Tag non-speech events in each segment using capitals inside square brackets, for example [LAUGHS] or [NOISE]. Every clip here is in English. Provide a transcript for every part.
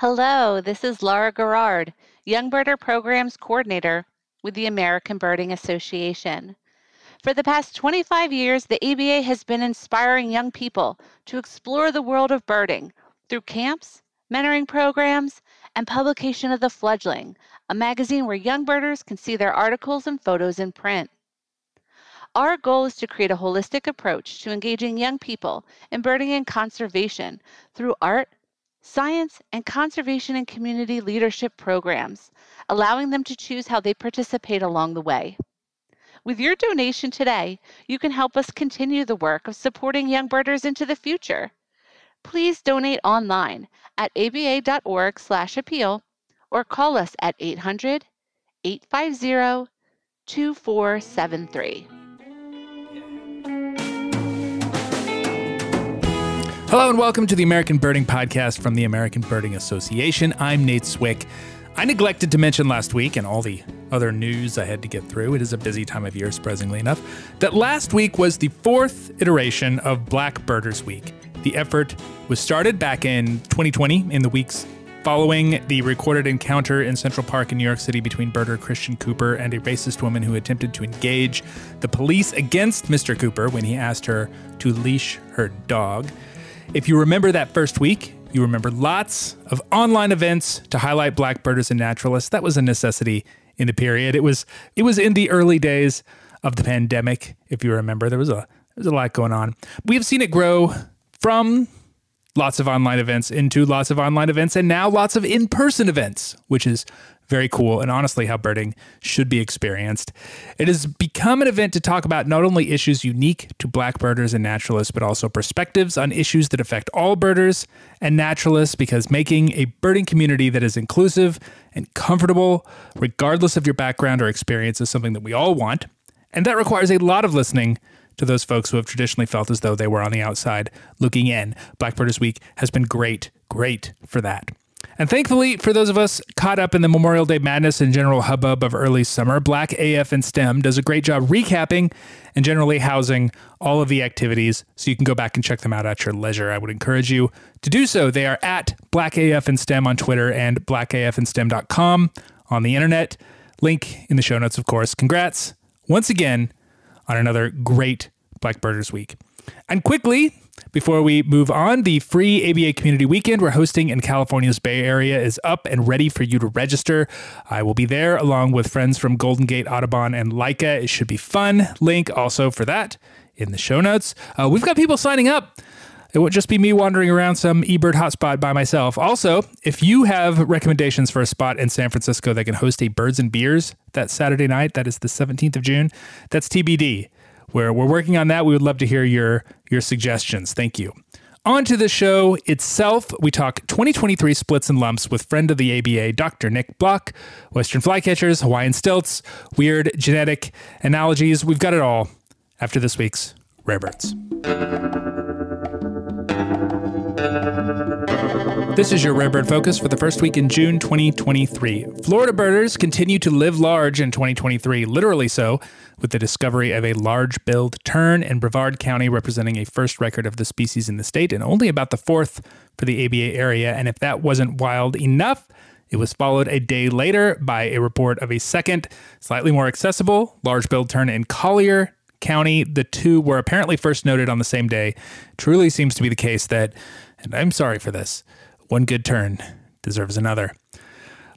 Hello, this is Laura Gerard, Young Birder Programs Coordinator with the American Birding Association. For the past 25 years, the ABA has been inspiring young people to explore the world of birding through camps, mentoring programs, and publication of The Fledgling, a magazine where young birders can see their articles and photos in print. Our goal is to create a holistic approach to engaging young people in birding and conservation through art, science, and conservation and community leadership programs, allowing them to choose how they participate along the way. With your donation today, you can help us continue the work of supporting young birders into the future. Please donate online at aba.org/appeal or call us at 800 850 2473. Hello and welcome to the American Birding Podcast from the American Birding Association. I'm Nate Swick. I neglected to mention last week and all the other news I had to get through. It is a busy time of year, surprisingly enough. That last week was the fourth iteration of Black Birders Week. The effort was started back in 2020 in the weeks following the recorded encounter in Central Park in New York City between birder Christian Cooper and a racist woman who attempted to engage the police against Mr. Cooper when he asked her to leash her dog. If you remember that first week, you remember lots of online events to highlight black birders and naturalists. That was a necessity in the period. It was it was in the early days of the pandemic, if you remember. There was a there was a lot going on. We have seen it grow from lots of online events into lots of online events and now lots of in-person events, which is very cool and honestly how birding should be experienced. It has become an event to talk about not only issues unique to black birders and naturalists, but also perspectives on issues that affect all birders and naturalists because making a birding community that is inclusive and comfortable, regardless of your background or experience, is something that we all want. And that requires a lot of listening to those folks who have traditionally felt as though they were on the outside looking in. Black Birders Week has been great, great for that. And thankfully, for those of us caught up in the Memorial Day madness and general hubbub of early summer, Black AF and STEM does a great job recapping and generally housing all of the activities, so you can go back and check them out at your leisure. I would encourage you to do so. They are at Black AF and STEM on Twitter and blackafandstem.com on the internet. Link in the show notes, of course. Congrats once again on another great Black Birders Week. And quickly, before we move on, the free ABA Community Weekend we're hosting in California's Bay Area is up and ready for you to register. I will be there along with friends from Golden Gate, Audubon, and Leica. It should be fun. Link also for that in the show notes. Uh, we've got people signing up. It won't just be me wandering around some eBird hotspot by myself. Also, if you have recommendations for a spot in San Francisco that can host a Birds and Beers that Saturday night, that is the 17th of June, that's TBD where we're working on that. We would love to hear your your suggestions. Thank you. On to the show itself, we talk 2023 splits and lumps with friend of the ABA, Dr. Nick Block, Western flycatchers, Hawaiian stilts, weird genetic analogies. We've got it all after this week's Rare Birds. This is your Rare Bird Focus for the first week in June 2023. Florida birders continue to live large in 2023, literally so, with the discovery of a large billed tern in Brevard County, representing a first record of the species in the state and only about the fourth for the ABA area. And if that wasn't wild enough, it was followed a day later by a report of a second, slightly more accessible, large billed tern in Collier County. The two were apparently first noted on the same day. Truly seems to be the case that, and I'm sorry for this, one good turn deserves another.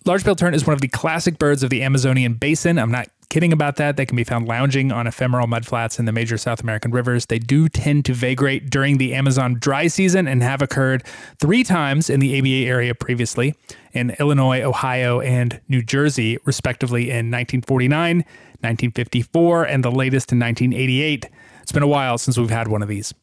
Large-billed tern is one of the classic birds of the Amazonian basin. I'm not kidding about that. They can be found lounging on ephemeral mudflats in the major South American rivers. They do tend to vagrate during the Amazon dry season and have occurred three times in the ABA area previously in Illinois, Ohio, and New Jersey, respectively, in 1949, 1954, and the latest in 1988. It's been a while since we've had one of these.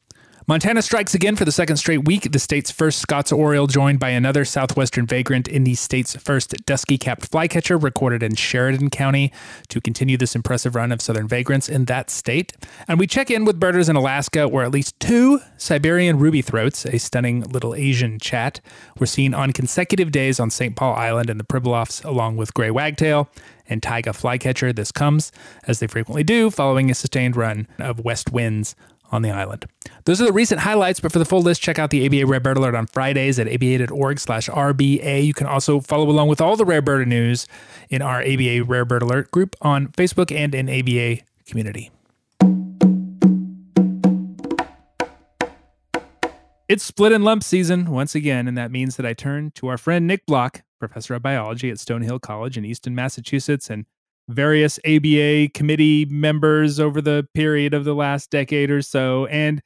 Montana strikes again for the second straight week. The state's first Scott's Oriole joined by another southwestern vagrant in the state's first dusky capped flycatcher recorded in Sheridan County to continue this impressive run of southern vagrants in that state. And we check in with birders in Alaska where at least two Siberian ruby throats, a stunning little Asian chat, were seen on consecutive days on St. Paul Island and the Pribilofs along with gray wagtail and taiga flycatcher. This comes, as they frequently do, following a sustained run of west winds on the island. Those are the recent highlights, but for the full list, check out the ABA Rare Bird Alert on Fridays at aba.org slash RBA. You can also follow along with all the Rare Bird news in our ABA Rare Bird Alert group on Facebook and in ABA community. It's split and lump season once again, and that means that I turn to our friend Nick Block, professor of biology at Stonehill College in Easton, Massachusetts, and various ABA committee members over the period of the last decade or so. And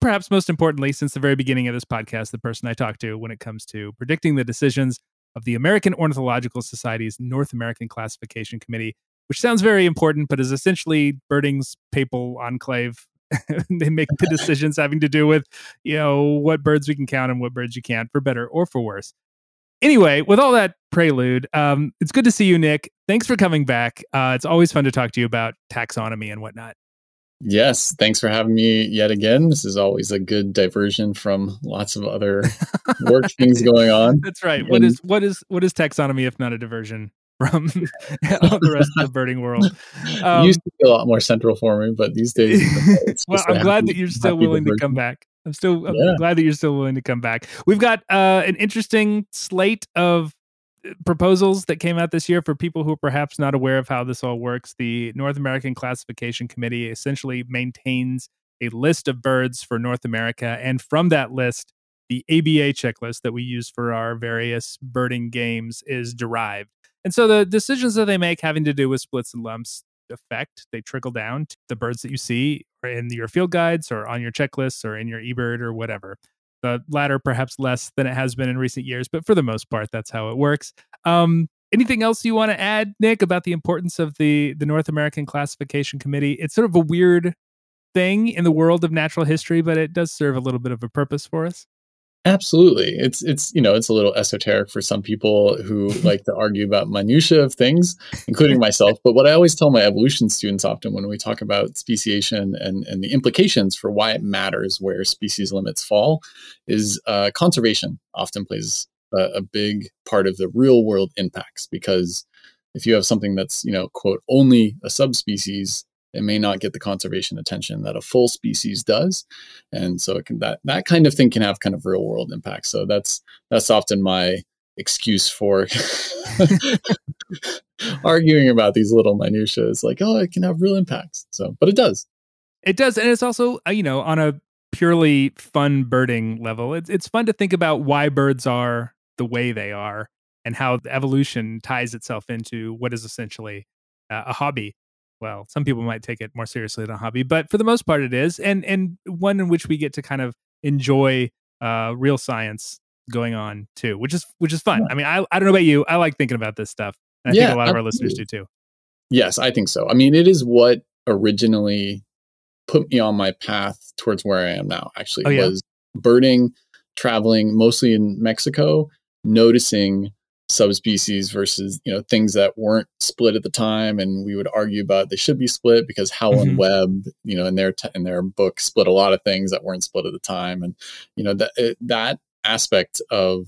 perhaps most importantly, since the very beginning of this podcast, the person I talk to when it comes to predicting the decisions of the American Ornithological Society's North American Classification Committee, which sounds very important, but is essentially birding's papal enclave [LAUGHS] they make the [LAUGHS] decisions having to do with you know what birds we can count and what birds you can't for better or for worse anyway with all that prelude um, it's good to see you nick. Thanks for coming back. Uh, it's always fun to talk to you about taxonomy and whatnot. Yes thanks for having me yet again. This is always a good diversion from lots of other [LAUGHS] work things going on. That's right. And, what is what is what is taxonomy if not a diversion from [LAUGHS] the rest of the birding world. [LAUGHS] Um, used to be a lot more central for me, but these days, well, I'm glad that you're still willing to come back. I'm still I'm yeah. glad that you're still willing to come back. We've got uh, an interesting slate of uh, proposals that came out this year for people who are perhaps not aware of how this all works. The North American Classification Committee essentially maintains a list of birds for North America, and from that list, the ABA checklist that we use for our various birding games is derived. And so the decisions that they make having to do with splits and lumps affect, they trickle down to the birds that you see in your field guides or on your checklists or in your eBird or whatever. The latter perhaps less than it has been in recent years, but for the most part, that's how it works. Um, anything else you want to add, Nick, about the importance of the the North American Classification Committee? It's sort of a weird thing in the world of natural history, but it does serve a little bit of a purpose for us. Absolutely. It's it's you know, it's a little esoteric for some people who [LAUGHS] like to argue about minutia of things, including myself. But what I always tell my evolution students often when we talk about speciation and, and the implications for why it matters where species limits fall is uh, conservation often plays a, a big part of the real world impacts because if you have something that's, you know, quote, only a subspecies, it may not get the conservation attention that a full species does. And so it can that that kind of thing can have kind of real world impact. So that's that's often my excuse for [LAUGHS] arguing about these little minutiae is like oh it can have real impacts. So but it does. It does. And it's also uh, you know on a purely fun birding level it's, it's fun to think about why birds are the way they are and how evolution ties itself into what is essentially uh, a hobby well, some people might take it more seriously than a hobby, but for the most part, it is, and and one in which we get to kind of enjoy uh, real science going on too, which is which is fun. Yeah. I mean, I I don't know about you, I like thinking about this stuff. I yeah, think a lot of our listeners do too. Yes, I think so. I mean, it is what originally put me on my path towards where I am now. Actually, oh, yeah? was birding, traveling mostly in Mexico, noticing subspecies versus you know things that weren't split at the time and we would argue about they should be split because Howell mm-hmm. and Webb you know in their t- in their book split a lot of things that weren't split at the time and you know that it, that aspect of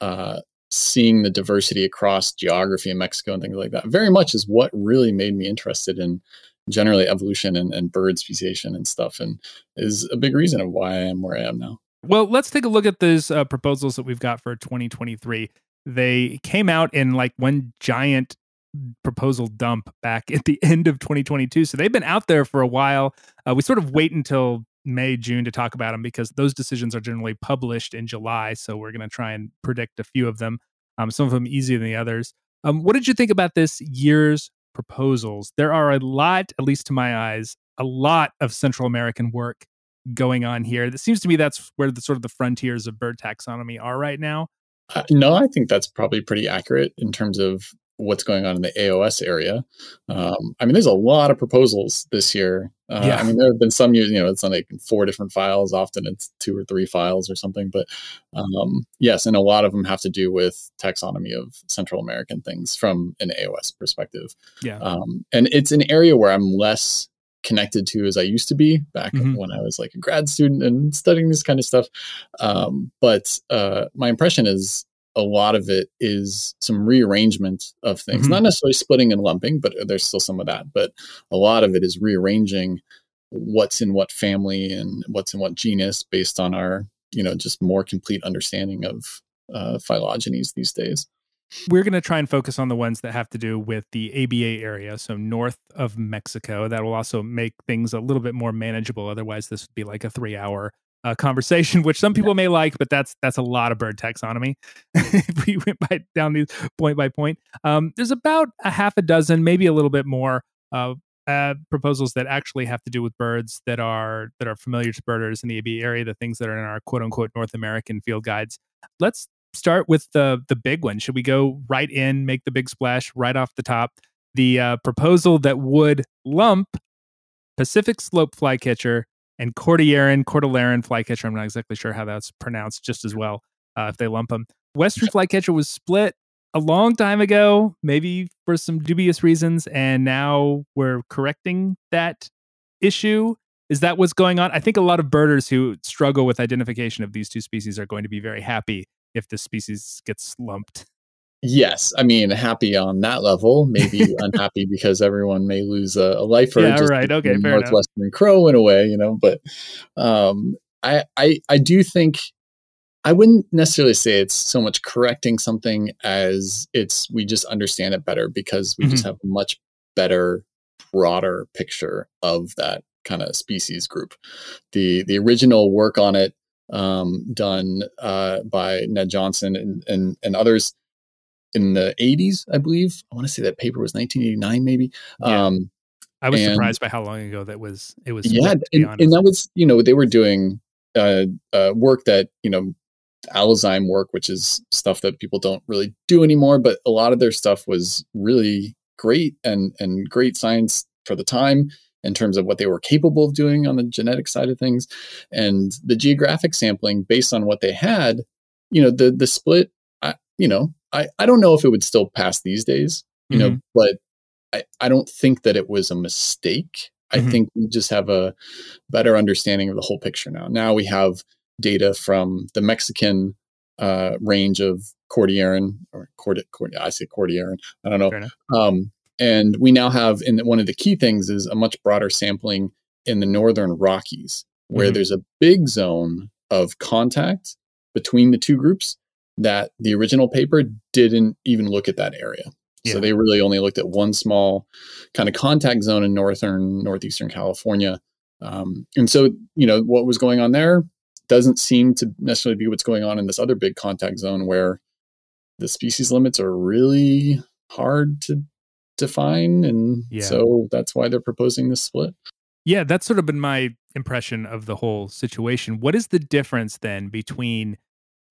uh, seeing the diversity across geography in Mexico and things like that very much is what really made me interested in generally evolution and, and bird speciation and stuff and is a big reason of why I am where I am now. Well, let's take a look at those uh, proposals that we've got for 2023 they came out in like one giant proposal dump back [LAUGHS] at the end of 2022. So they've been out there for a while. Uh, we sort of wait until May, June to talk about them because those decisions are generally published in July. So we're going to try and predict a few of them, um, some of them easier than the others. Um, what did you think about this year's proposals? There are a lot, at least to my eyes, a lot of Central American work going on here. It seems to me that's where the sort of the frontiers of bird taxonomy are right now. Uh, no, I think that's probably pretty accurate in terms of what's going on in the AOS area. Um, I mean, there's a lot of proposals this year. Uh, yeah. I mean, there have been some years, you know, it's on like four different files. Often it's two or three files or something. But um, yes, and a lot of them have to do with taxonomy of Central American things from an AOS perspective. Yeah. Um, and it's an area where I'm less connected to as I used to be back mm-hmm. when I was like a grad student and studying this kind of stuff. Um, but uh, my impression is a lot of it is some rearrangement of things, mm-hmm. not necessarily splitting and lumping, but there's still some of that. But a lot of it is rearranging what's in what family and what's in what genus based on our you know just more complete understanding of uh, phylogenies these days. We're going to try and focus on the ones that have to do with the ABA area, so north of Mexico. That will also make things a little bit more manageable. Otherwise, this would be like a three-hour uh, conversation, [LAUGHS] which some people may like, but that's that's a lot of bird taxonomy. if [LAUGHS] we went by, down these point by point, um, there's about a half a dozen, maybe a little bit more, uh, uh, proposals that actually have to do with birds that are that are familiar to birders in the AB area, the things that are in our quote unquote North American field guides. Let's start with the the big one. Should we go right in, make the big splash right off the top? The uh, proposal that would lump Pacific slope flycatcher and Cordilleran, Cordilleran flycatcher. I'm not exactly sure how that's pronounced just as well uh, if they lump them. Western flycatcher was split a long time ago, maybe for some dubious reasons, and now we're correcting that issue. Is that what's going on? I think a lot of birders who struggle with identification of these two species are going to be very happy if the species gets lumped. Yes, I mean happy on that level. Maybe [LAUGHS] unhappy because everyone may lose a, a lifer. Yeah, right. Okay, fair Northwestern enough. crow in a way, you know. But um, I, I, I do think I wouldn't necessarily say it's so much correcting something as it's we just understand it better because we mm-hmm. just have a much better, broader picture of that kind of species group. The the original work on it um, done uh, by Ned Johnson and, and, and others in the 80s, I believe. I want to say that paper was 1989, maybe. Yeah. Um, I was and, surprised by how long ago that was. It was yeah, and, and, that was you know they were doing uh, uh, work that you know Allozyme work, which is stuff that people don't really do anymore, but a lot of their stuff was really great and and great science for the time in terms of what they were capable of doing on the genetic side of things and the geographic sampling based on what they had you know the the split I, you know I, I don't know if it would still pass these days you mm-hmm. know but I, I don't think that it was a mistake mm-hmm. i think we just have a better understanding of the whole picture now now we have data from the mexican uh, range of Cordilleran or Cord, Cord I say Cordilleran. I don't know. Um, and we now have, and one of the key things is a much broader sampling in the northern Rockies, where mm-hmm. there's a big zone of contact between the two groups that the original paper didn't even look at that area. Yeah. So they really only looked at one small kind of contact zone in northern, northeastern California. Um, and so, you know, what was going on there doesn't seem to necessarily be what's going on in this other big contact zone where the species limits are really hard to define and yeah. so that's why they're proposing this split. Yeah that's sort of been my impression of the whole situation. What is the difference then between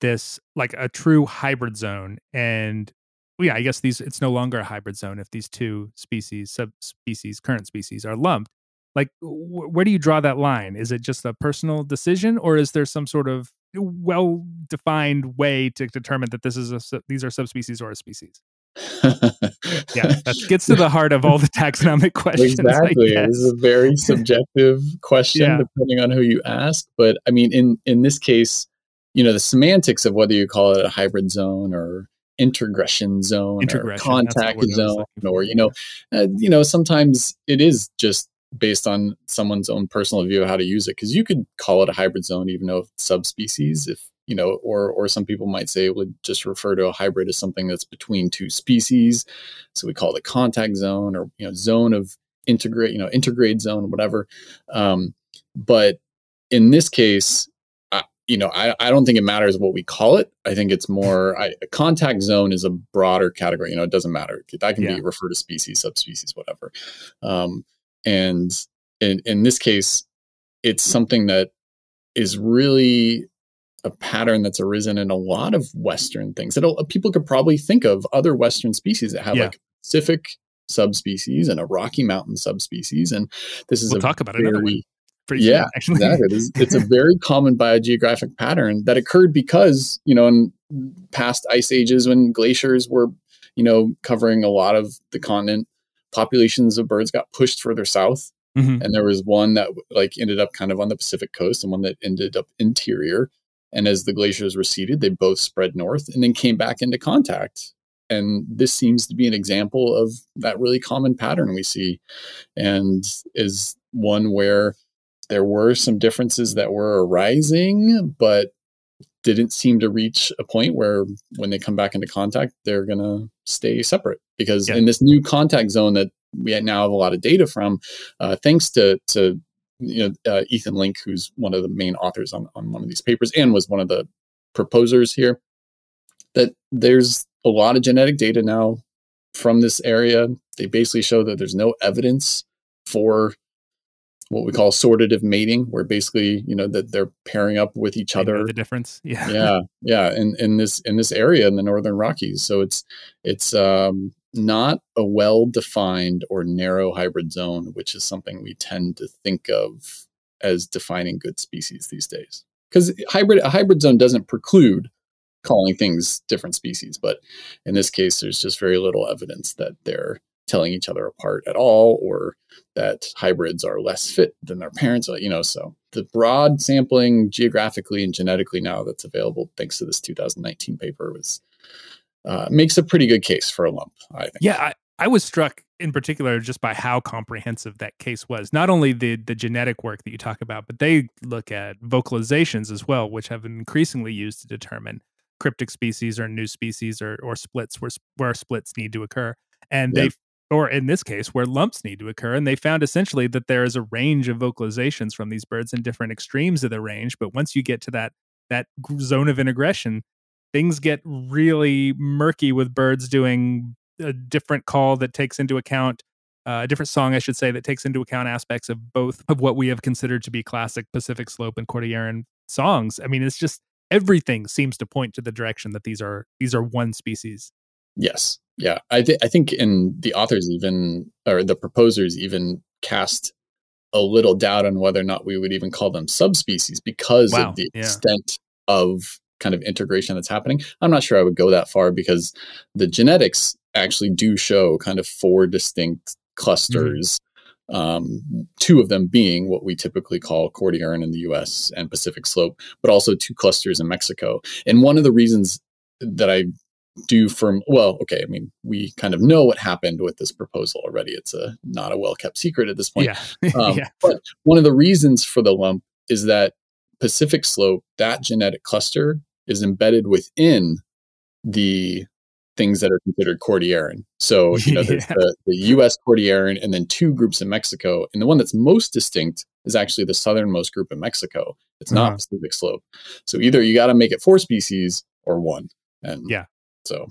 this like a true hybrid zone and well, yeah i guess these it's no longer a hybrid zone if these two species subspecies current species are lumped. Like wh- where do you draw that line? Is it just a personal decision or is there some sort of well defined way to determine that this is a these are subspecies or a species yeah, [LAUGHS] that gets to the heart of all the taxonomic [LAUGHS] questions. Exactly, this is a very [LAUGHS] subjective question yeah. depending on who you ask. But I mean, in in this case, you know, the semantics of whether you call it a hybrid zone or intergression zone or contact zone or you know uh, you know sometimes it is just based on someone's own personal view of how to use it because you could call it a hybrid zone even though subspecies if you know, or or some people might say would just refer to a hybrid as something that's between two species. So we call it a contact zone or you know zone of integrate, you know, intergrade zone, whatever. Um, but in this case, I, you know, I, I don't think it matters what we call it. I think it's more I, a contact zone is a broader category. You know, it doesn't matter. That can yeah. be referred to species, subspecies, whatever. Um, and in in this case, it's something that is really a pattern that's arisen in a lot of Western things that people could probably think of other Western species that have yeah. like Pacific subspecies and a Rocky Mountain subspecies. And this is we'll a talk about very, one. Pretty yeah, soon, exactly. It's, [LAUGHS] it's a very common biogeographic pattern that occurred because you know in past ice ages when glaciers were you know covering a lot of the continent, populations of birds got pushed further south. Mm-hmm. And there was one that like ended up kind of on the Pacific coast and one that ended up interior and as the glaciers receded, they both spread north and then came back into contact. And this seems to be an example of that really common pattern we see, and is one where there were some differences that were arising, but didn't seem to reach a point where when they come back into contact, they're going to stay separate. Because yeah. in this new contact zone that we now have a lot of data from, uh, thanks to, to you know, uh, Ethan Linck, who's one of the main authors on, on one of these papers and was one of the proposers here, that there's a lot of genetic data now from this area. They basically show that there's no evidence for what we call sortative mating, where basically, you know, that they're pairing up with each I other. The difference, yeah, yeah, yeah, in in this in this area in the northern Rockies. So it's it's um, not a well defined or narrow hybrid zone, which is something we tend to think of as defining good species these days. Because hybrid a hybrid zone doesn't preclude calling things different species, but in this case, there's just very little evidence that they're telling each other apart at all or that hybrids are less fit than their parents you know so the broad sampling geographically and genetically now that's available thanks to this 2019 paper was uh, makes a pretty good case for a lump i think yeah I, I was struck in particular just by how comprehensive that case was not only the the genetic work that you talk about but they look at vocalizations as well which have been increasingly used to determine cryptic species or new species or, or splits where, where splits need to occur and yeah. they or in this case, where lumps need to occur. And they found essentially that there is a range of vocalizations from these birds in different extremes of the range. But once you get to that that zone of integration, things get really murky with birds doing a different call that takes into account uh, a different song, I should say, that takes into account aspects of both of what we have considered to be classic Pacific Slope and Cordilleran songs. I mean, it's just everything seems to point to the direction that these are these are one species. Yes, yeah, I think I think in the authors even or the proposers even cast a little doubt on whether or not we would even call them subspecies because wow. of the yeah. extent of kind of integration that's happening. I'm not sure I would go that far because the genetics actually do show kind of four distinct mm-hmm. clusters. Mm-hmm. Um, two of them being what we typically call Cordilleran in the US and Pacific Slope, but also two clusters in Mexico. And one of the reasons that I do from well okay i mean we kind of know what happened with this proposal already it's a not a well kept secret at this point yeah. [LAUGHS] um, yeah. but one of the reasons for the lump is that pacific slope that genetic cluster is embedded within the things that are considered cordilleran so [LAUGHS] you know there's yeah. the, the us cordilleran and then two groups in mexico and the one that's most distinct is actually the southernmost group in mexico it's not uh-huh. pacific slope so either you got to make it four species or one and yeah so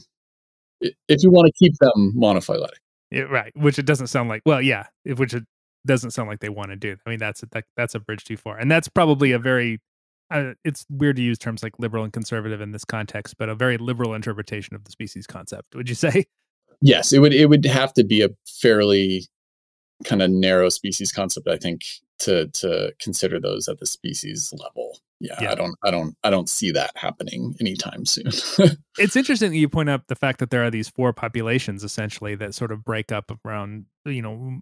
if you want to keep them monophyletic. Yeah, right. Which it doesn't sound like. Well, yeah, which it doesn't sound like they want to do. I mean, that's a, that, that's a bridge too far, and that's probably a very. Uh, it's weird to use terms like liberal and conservative in this context, but a very liberal interpretation of the species concept. Would you say? [LAUGHS] Yes, it would. It would have to be a fairly kind of narrow species concept, I think, to to consider those at the species level. Yeah, yeah, I don't I don't I don't see that happening anytime soon. [LAUGHS] it's interesting that you point out the fact that there are these four populations essentially that sort of break up around, you know,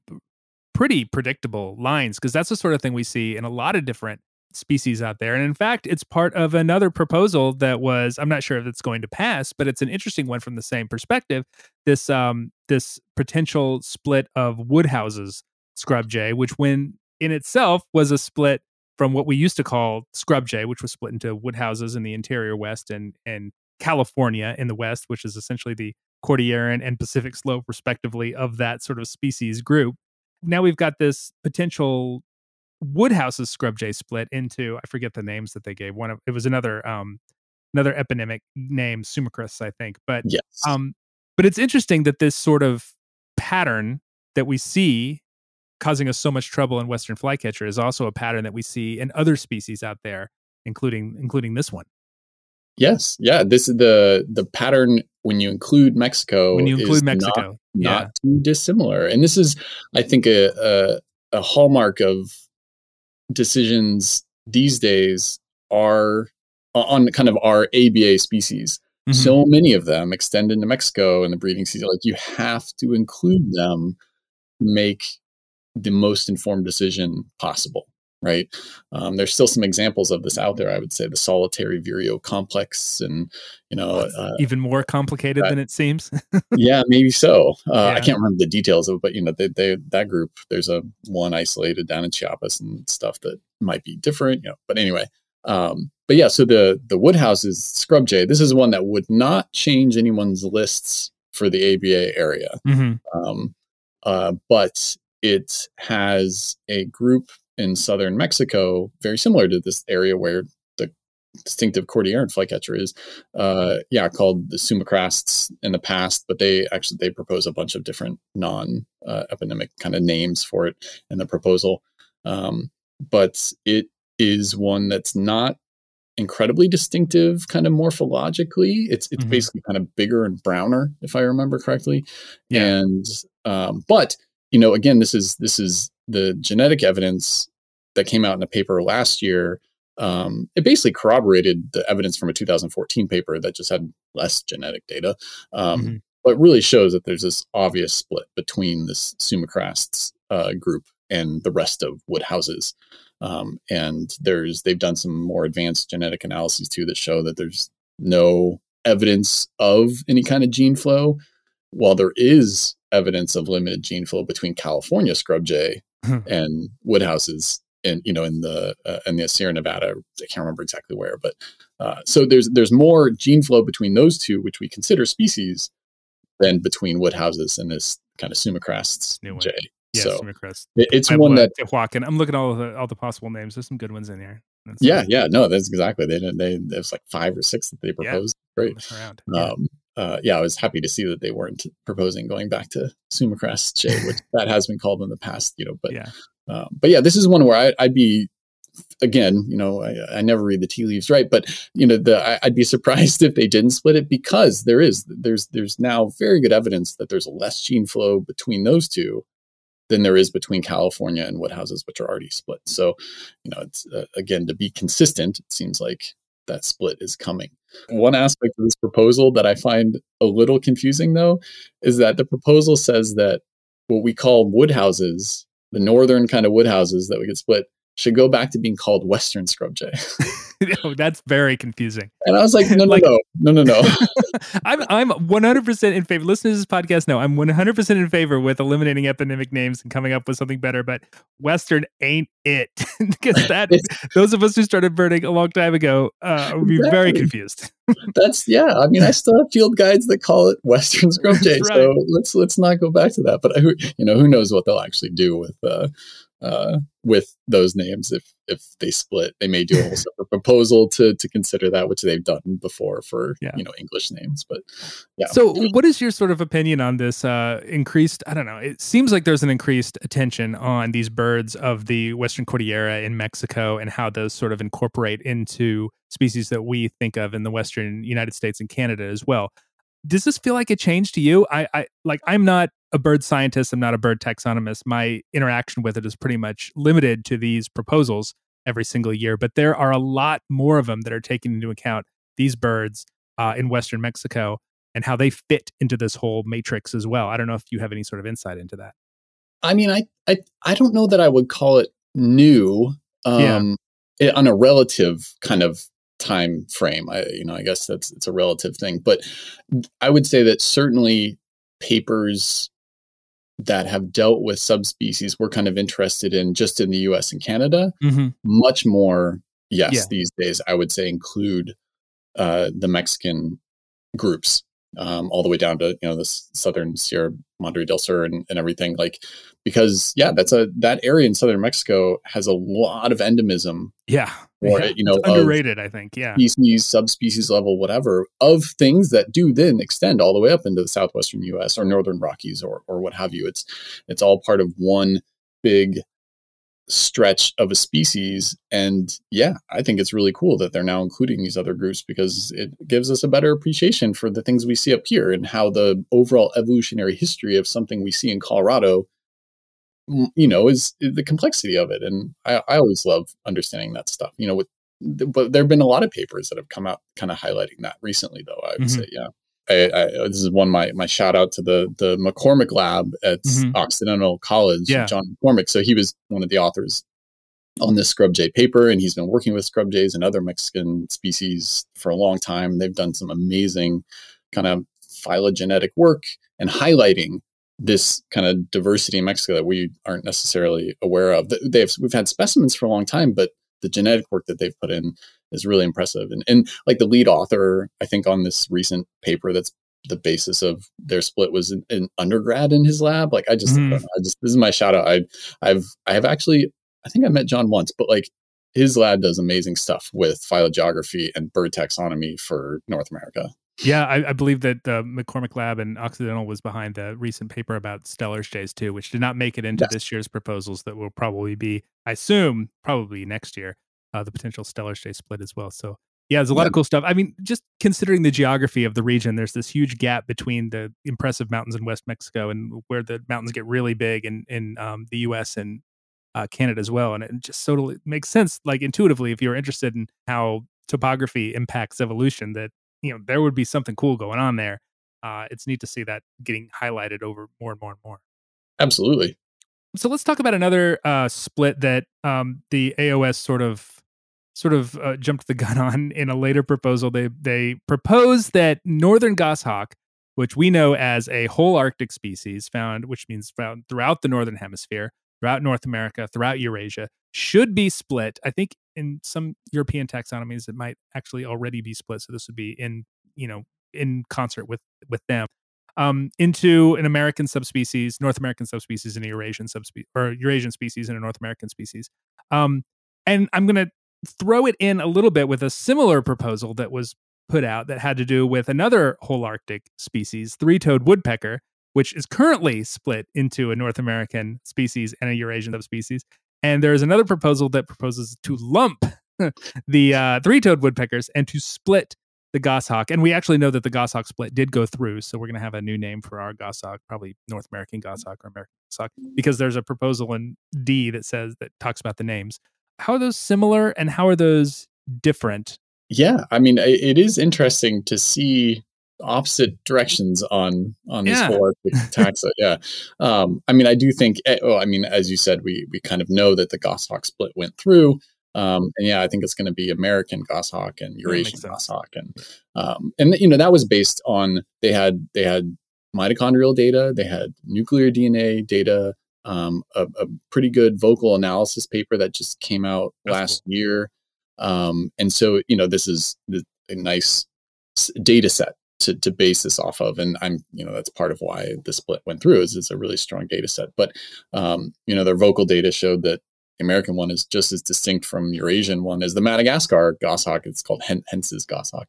pretty predictable lines because that's the sort of thing we see in a lot of different species out there. And in fact, it's part of another proposal that was I'm not sure if it's going to pass, but it's an interesting one from the same perspective. This um this potential split of woodhouse's scrub jay, which when in itself was a split from what we used to call scrub jay, which was split into woodhouse's in the interior west and and California in the west, which is essentially the Cordilleran and Pacific slope, respectively, of that sort of species group. Now we've got this potential woodhouse's scrub jay split into I forget the names that they gave. One of it was another um another eponymic name, Sumichrast, I think. But yes. um but it's interesting that this sort of pattern that we see causing us so much trouble in western flycatcher is also a pattern that we see in other species out there including including this one yes yeah this is the the pattern when you include mexico when you include mexico not, not too dissimilar and this is i think a, a, a hallmark of decisions these days are on kind of our aba species. Mm-hmm. so many of them extend into mexico in the breeding season. Like you have to include them make the most informed decision possible right um, there's still some examples of this out there i would say the solitary vireo complex and you know uh, even more complicated uh, than it seems [LAUGHS] yeah maybe so uh, yeah. i can't remember the details of it but you know they, they, that group there's a one isolated down in chiapas and stuff that might be different, you know. But anyway, um, but yeah, so the the Woodhouse's scrub jay, this is one that would not change anyone's lists for the ABA area, mm-hmm. um, uh, but it has a group in southern Mexico very similar to this area where the distinctive cordilleran flycatcher is, uh, yeah, called the Sumichrast's in the past, but they actually they propose a bunch of different non uh, kind of names for it in the proposal. Um, but it is one that's not incredibly distinctive kind of morphologically it's it's mm-hmm. basically kind of bigger and browner if i remember correctly yeah. and um, but you know again this is this is the genetic evidence that came out in a paper last year um, it basically corroborated the evidence from a 2014 paper that just had less genetic data um, mm-hmm. but really shows that there's this obvious split between this Sumichrast's uh, group and the rest of woodhouse's um, and there's they've done some more advanced genetic analyses too that show that there's no evidence of any kind of gene flow, while there is evidence of limited gene flow between California scrub jay. And woodhouse's in you know in the uh, in the Sierra Nevada. I can't remember exactly where, but uh, so there's there's more gene flow between those two, which we consider species, than between woodhouse's and this kind of Sumichrast's jay. Yeah, so it, it's one that Tehuacan. I'm looking at all the all the possible names. There's some good ones in here. That's yeah, yeah, no, that's exactly. They didn't. They there's like five or six that they proposed. Yeah, Great. Yeah. Uh, yeah, I was happy to see that they weren't proposing going back to Sumichrast's [LAUGHS] Jay, which that has been called in the past. You know, but yeah, um, but yeah, this is one where I, I'd be again, you know, I, I, never read the tea leaves right, but you know, the I, would be surprised [LAUGHS] if they didn't split it because there is there's there's now very good evidence that there's less gene flow between those two than there is between California and Woodhouse's, which are already split. So, you know, it's uh, again to be consistent. It seems like that split is coming. One aspect of this proposal that I find a little confusing, though, is that the proposal says that what we call woodhouse's, the northern kind of woodhouse's that we get split, should go back to being called Western scrub jay. [LAUGHS] no, [LAUGHS] that's very confusing. And I was like, no, no, like, no, no, no, no. [LAUGHS] I'm I'm 100% in favor. Listeners to this podcast No, I'm 100% in favor with eliminating eponymic names and coming up with something better. But Western ain't it [LAUGHS] because that those of us who started birding a long time ago uh, would be exactly. very confused. that's yeah. I mean, I still have field guides that call it Western scrub jay. Right. So let's let's not go back to that. But who you know who knows what they'll actually do with. Uh, uh, with those names if if they split they may do a whole [LAUGHS] separate proposal to to consider that which they've done before for yeah. you know english names but yeah. So what is your sort of opinion on this uh increased i don't know it seems like there's an increased attention on these birds of the western cordillera in mexico and how those sort of incorporate into species that we think of in the western united states and canada as well. Does this feel like a change to you? I i like i'm not a bird scientist. I'm not a bird taxonomist. My interaction with it is pretty much limited to these proposals every single year. But there are a lot more of them that are taking into account these birds uh, in Western Mexico and how they fit into this whole matrix as well. I don't know if you have any sort of insight into that. I mean, I I, I don't know that I would call it new um, yeah. on a relative kind of time frame. I you know I guess that's it's a relative thing, but I would say that certainly papers that have dealt with subspecies we're kind of interested in just in the US and Canada. Mm-hmm. Much more, yes, yeah. these days, I would say include uh, the Mexican groups um, all the way down to you know the southern Sierra Madre del Sur and, and everything like because yeah that's a that area in southern Mexico has a lot of endemism yeah or yeah. you know underrated I think yeah species subspecies level whatever of things that do then extend all the way up into the southwestern U.S. or northern Rockies or or what have you it's it's all part of one big stretch of a species. And yeah, I think it's really cool that they're now including these other groups because it gives us a better appreciation for the things we see up here and how the overall evolutionary history of something we see in Colorado, you know, is, is the complexity of it. And I, I, always love understanding that stuff, you know, with, but there have been a lot of papers that have come out kind of highlighting that recently, though. I would mm-hmm. say, yeah. I, I, this is one my my shout out to the the McCormack lab at mm-hmm. Occidental College, yeah. John McCormack. So he was one of the authors on this scrub jay paper, and he's been working with scrub jays and other Mexican species for a long time. They've done some amazing kind of phylogenetic work and highlighting this kind of diversity in Mexico that we aren't necessarily aware of. They've we've had specimens for a long time, but the genetic work that they've put in is really impressive. And and like the lead author, I think on this recent paper that's the basis of their split was an, undergrad in his lab. Like I just, mm. I just this is my shout out. I I've I have actually I think I met John once, but like his lab does amazing stuff with phylogeography and bird taxonomy for North America. Yeah, I, I believe that the McCormack Lab and Occidental was behind the recent paper about Steller's jays too, which did not make it into yes. this year's proposals. That will probably be, I assume, probably next year, uh, the potential Steller jay split as well. So yeah, there's a lot yeah. of cool stuff. I mean, just considering the geography of the region, there's this huge gap between the impressive mountains in West Mexico and where the mountains get really big in in um, the U.S. and uh, Canada as well. And it just totally makes sense, like intuitively, if you're interested in how topography impacts evolution, that you know there would be something cool going on there. Uh, it's neat to see that getting highlighted over more and more and more. Absolutely. So let's talk about another uh, split that um, the AOS sort of sort of uh, jumped the [LAUGHS] gun on in a later proposal. They they proposed that northern goshawk, which we know as a Holarctic species found, which means found throughout the northern hemisphere, throughout North America, throughout Eurasia, should be split. I think in some European taxonomies it might actually already be split. So this would be in you know in concert with with them. Um, into an American subspecies, North American subspecies, and a Eurasian subspecies, or Eurasian species and a North American species. Um, and I'm going to throw it in a little bit with a similar proposal that was put out that had to do with another Holarctic species, three toed woodpecker, which is currently split into a North American species and a Eurasian subspecies. And there is another proposal that proposes to lump [LAUGHS] the uh, three toed woodpeckers and to split the goshawk. And we actually know that the goshawk split did go through. So we're going to have a new name for our goshawk, probably North American goshawk or American goshawk, because there's a proposal in D that says that talks about the names. How are those similar and how are those different? Yeah, I mean, it is interesting to see opposite directions on on this yeah. whole [LAUGHS] taxa. yeah, um, I mean, I do think. Eh, well, I mean, as you said, we we kind of know that the goshawk split went through. Um, and yeah, I think it's going to be American goshawk and Eurasian goshawk, and um, and you know that was based on they had they had mitochondrial data, they had nuclear DNA data, um, a, a, pretty good vocal analysis paper that just came out That's last cool. year, um, and so you know this is a nice data set to, to base this off of. And I'm, you know, that's part of why the split went through is it's a really strong data set. But, um, you know, their vocal data showed that the American one is just as distinct from Eurasian one as the Madagascar goshawk. It's called Henst's goshawk.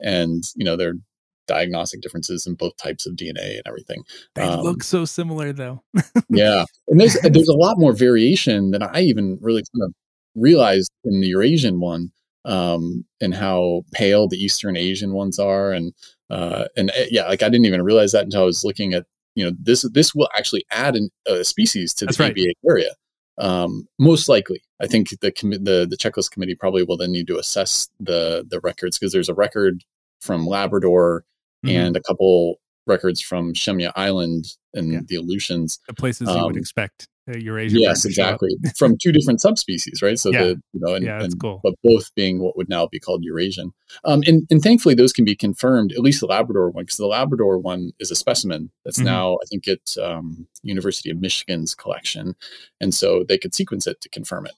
And, you know, there are diagnostic differences in both types of DNA and everything. They um, look so similar though. [LAUGHS] yeah. And there's, there's a lot more variation than I even really kind of realized in the Eurasian one um, and how pale the Eastern Asian ones are. And uh, and uh, yeah, like I didn't even realize that until I was looking at you know this this will actually add an, a species to the That's right. area. Um, most likely, I think the, the the checklist committee probably will then need to assess the the records because there's a record from Labrador mm-hmm. and a couple records from Shemya Island and yeah. the Aleutians, the places um, you would um, expect Eurasia. Yes, exactly. From two different subspecies, right? So yeah. the you know, and, yeah, that's and, cool. But both being what would now be called Eurasian. Um, and and thankfully those can be confirmed. At least the Labrador one, because the Labrador one is a specimen that's mm-hmm. now I think at um, University of Michigan's collection, and so they could sequence it to confirm it.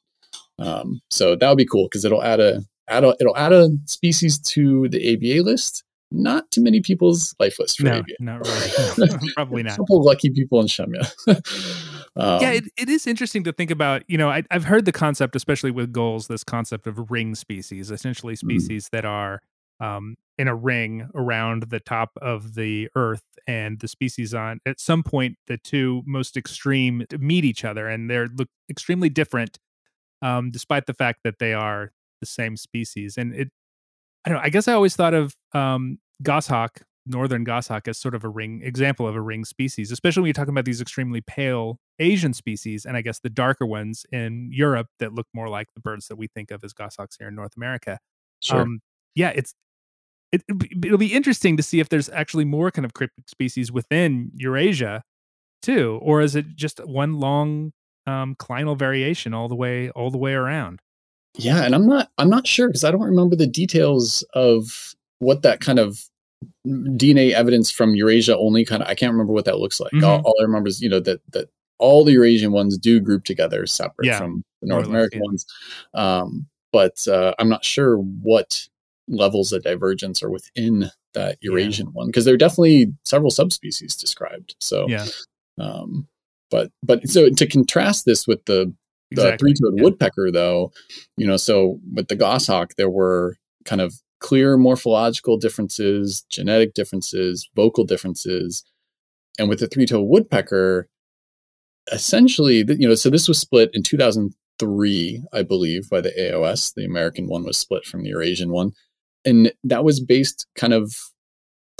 Um, so that would be cool because it'll add a add a it'll add a species to the ABA list not too many people's life list for no, ABA. Not really. [LAUGHS] [LAUGHS] Probably not. A couple lucky people in Shemya. [LAUGHS] um, yeah, it, it is interesting to think about. You know, I, have heard the concept, especially with goals, this concept of ring species, essentially mm-hmm. species mm-hmm. that are um, in a ring around the top of the earth and the species on at some point the two most extreme meet each other and they're look extremely different um, despite the fact that they are the same species and it I don't know. I guess I always thought of um, goshawk, northern goshawk, as sort of a ring example of a ring species, especially when you're talking about these extremely pale Asian species, and I guess the darker ones in Europe that look more like the birds that we think of as goshawks here in North America. Sure. Um, yeah, it's it, it'll be interesting to see if there's actually more kind of cryptic species within Eurasia too, or is it just one long um, clinal variation all the way all the way around? Yeah, and I'm not I'm not sure because I don't remember the details of what that kind of DNA evidence from Eurasia only kind of I can't remember what that looks like. Mm-hmm. All, all, I remember is you know that that all the Eurasian ones do group together separate yeah. from the North American yeah. ones. Um, but uh, I'm not sure what levels of divergence are within that Eurasian yeah. one because there are definitely several subspecies described. So yeah. Um, but but so to contrast this with the the exactly. three-toed woodpecker though, you know, so with the goshawk there were kind of clear morphological differences, genetic differences, vocal differences. And with the three-toed woodpecker, essentially, you know, so this was split in 2003, I believe, by the AOS. The American one was split from the Eurasian one. And that was based kind of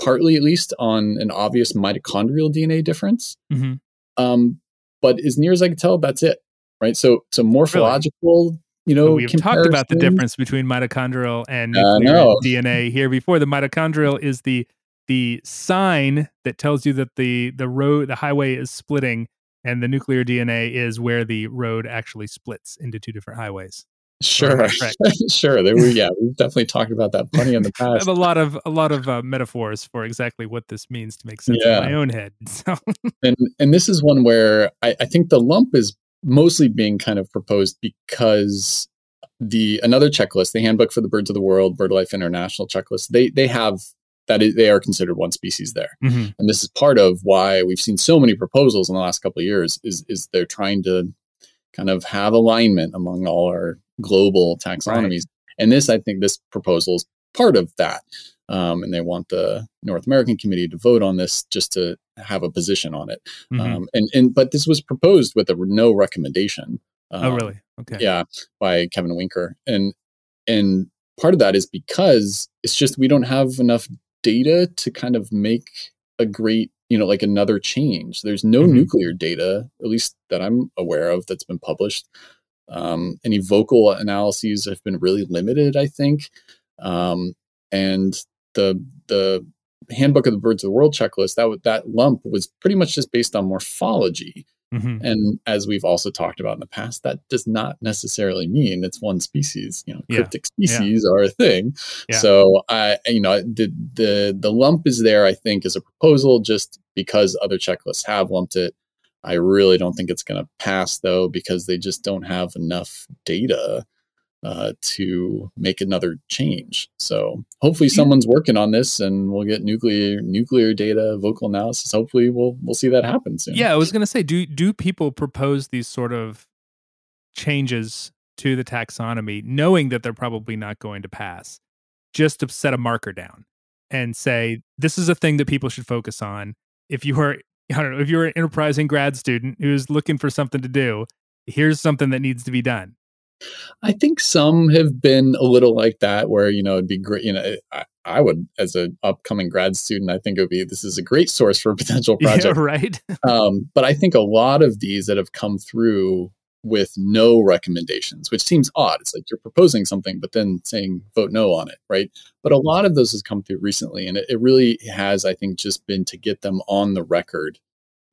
partly, at least, on an obvious mitochondrial DNA difference. Mm-hmm. Um, but as near as I can tell, that's it. Right. So, so morphological really? You know, we've talked about the difference between mitochondrial and nuclear uh, DNA here before. The mitochondrial is the the sign that tells you that the the road the highway is splitting, and the nuclear DNA is where the road actually splits into two different highways. Sure, [LAUGHS] sure. There we yeah, we've definitely talked about that plenty in the past. [LAUGHS] I have a lot of a lot of uh, metaphors for exactly what this means to make sense yeah. in my own head. [LAUGHS] So. and and this is one where I, I think the lump is mostly being kind of proposed because the another checklist, the Handbook for the Birds of the World, BirdLife International checklist, they they have that is, they are considered one species there, mm-hmm. and this is part of why we've seen so many proposals in the last couple of years. Is is they're trying to kind of have alignment among all our global taxonomies, right. and this I think this proposal is part of that. Um, and they want the North American Committee to vote on this just to have a position on it. Mm-hmm. Um, and and but this was proposed with a no recommendation. Oh, um, oh, really? Okay. Yeah, by Kevin Winker, and and part of that is because it's just we don't have enough data to kind of make a great you know like another change. There's no mm-hmm. nuclear data, at least that I'm aware of, that's been published. Um, any vocal analyses have been really limited, I think. Um, and the the handbook of the birds of the world checklist that that lump was pretty much just based on morphology mm-hmm. and as we've also talked about in the past that does not necessarily mean it's one species you know yeah. cryptic species yeah. are a thing yeah. so i you know the the the lump is there i think as a proposal just because other checklists have lumped it i really don't think it's going to pass though because they just don't have enough data uh, to make another change. So hopefully someone's working on this, and we'll get nuclear nuclear data, vocal analysis. Hopefully we'll we'll see that happen soon. Yeah, I was going to say, do do people propose these sort of changes to the taxonomy, knowing that they're probably not going to pass, just to set a marker down and say this is a thing that people should focus on. If you are I don't know, if you're an enterprising grad student who's looking for something to do, here's something that needs to be done I think some have been a little like that, where you know it'd be great. You know, I, I would as an upcoming grad student, I think it would be this is a great source for a potential [LAUGHS] project, yeah, right? um, but I think a lot of these that have come through with no recommendations, which seems odd. It's like you're proposing something, but then saying vote no on it, right? But a lot of those has come through recently, and it, it really has, I think, just been to get them on the record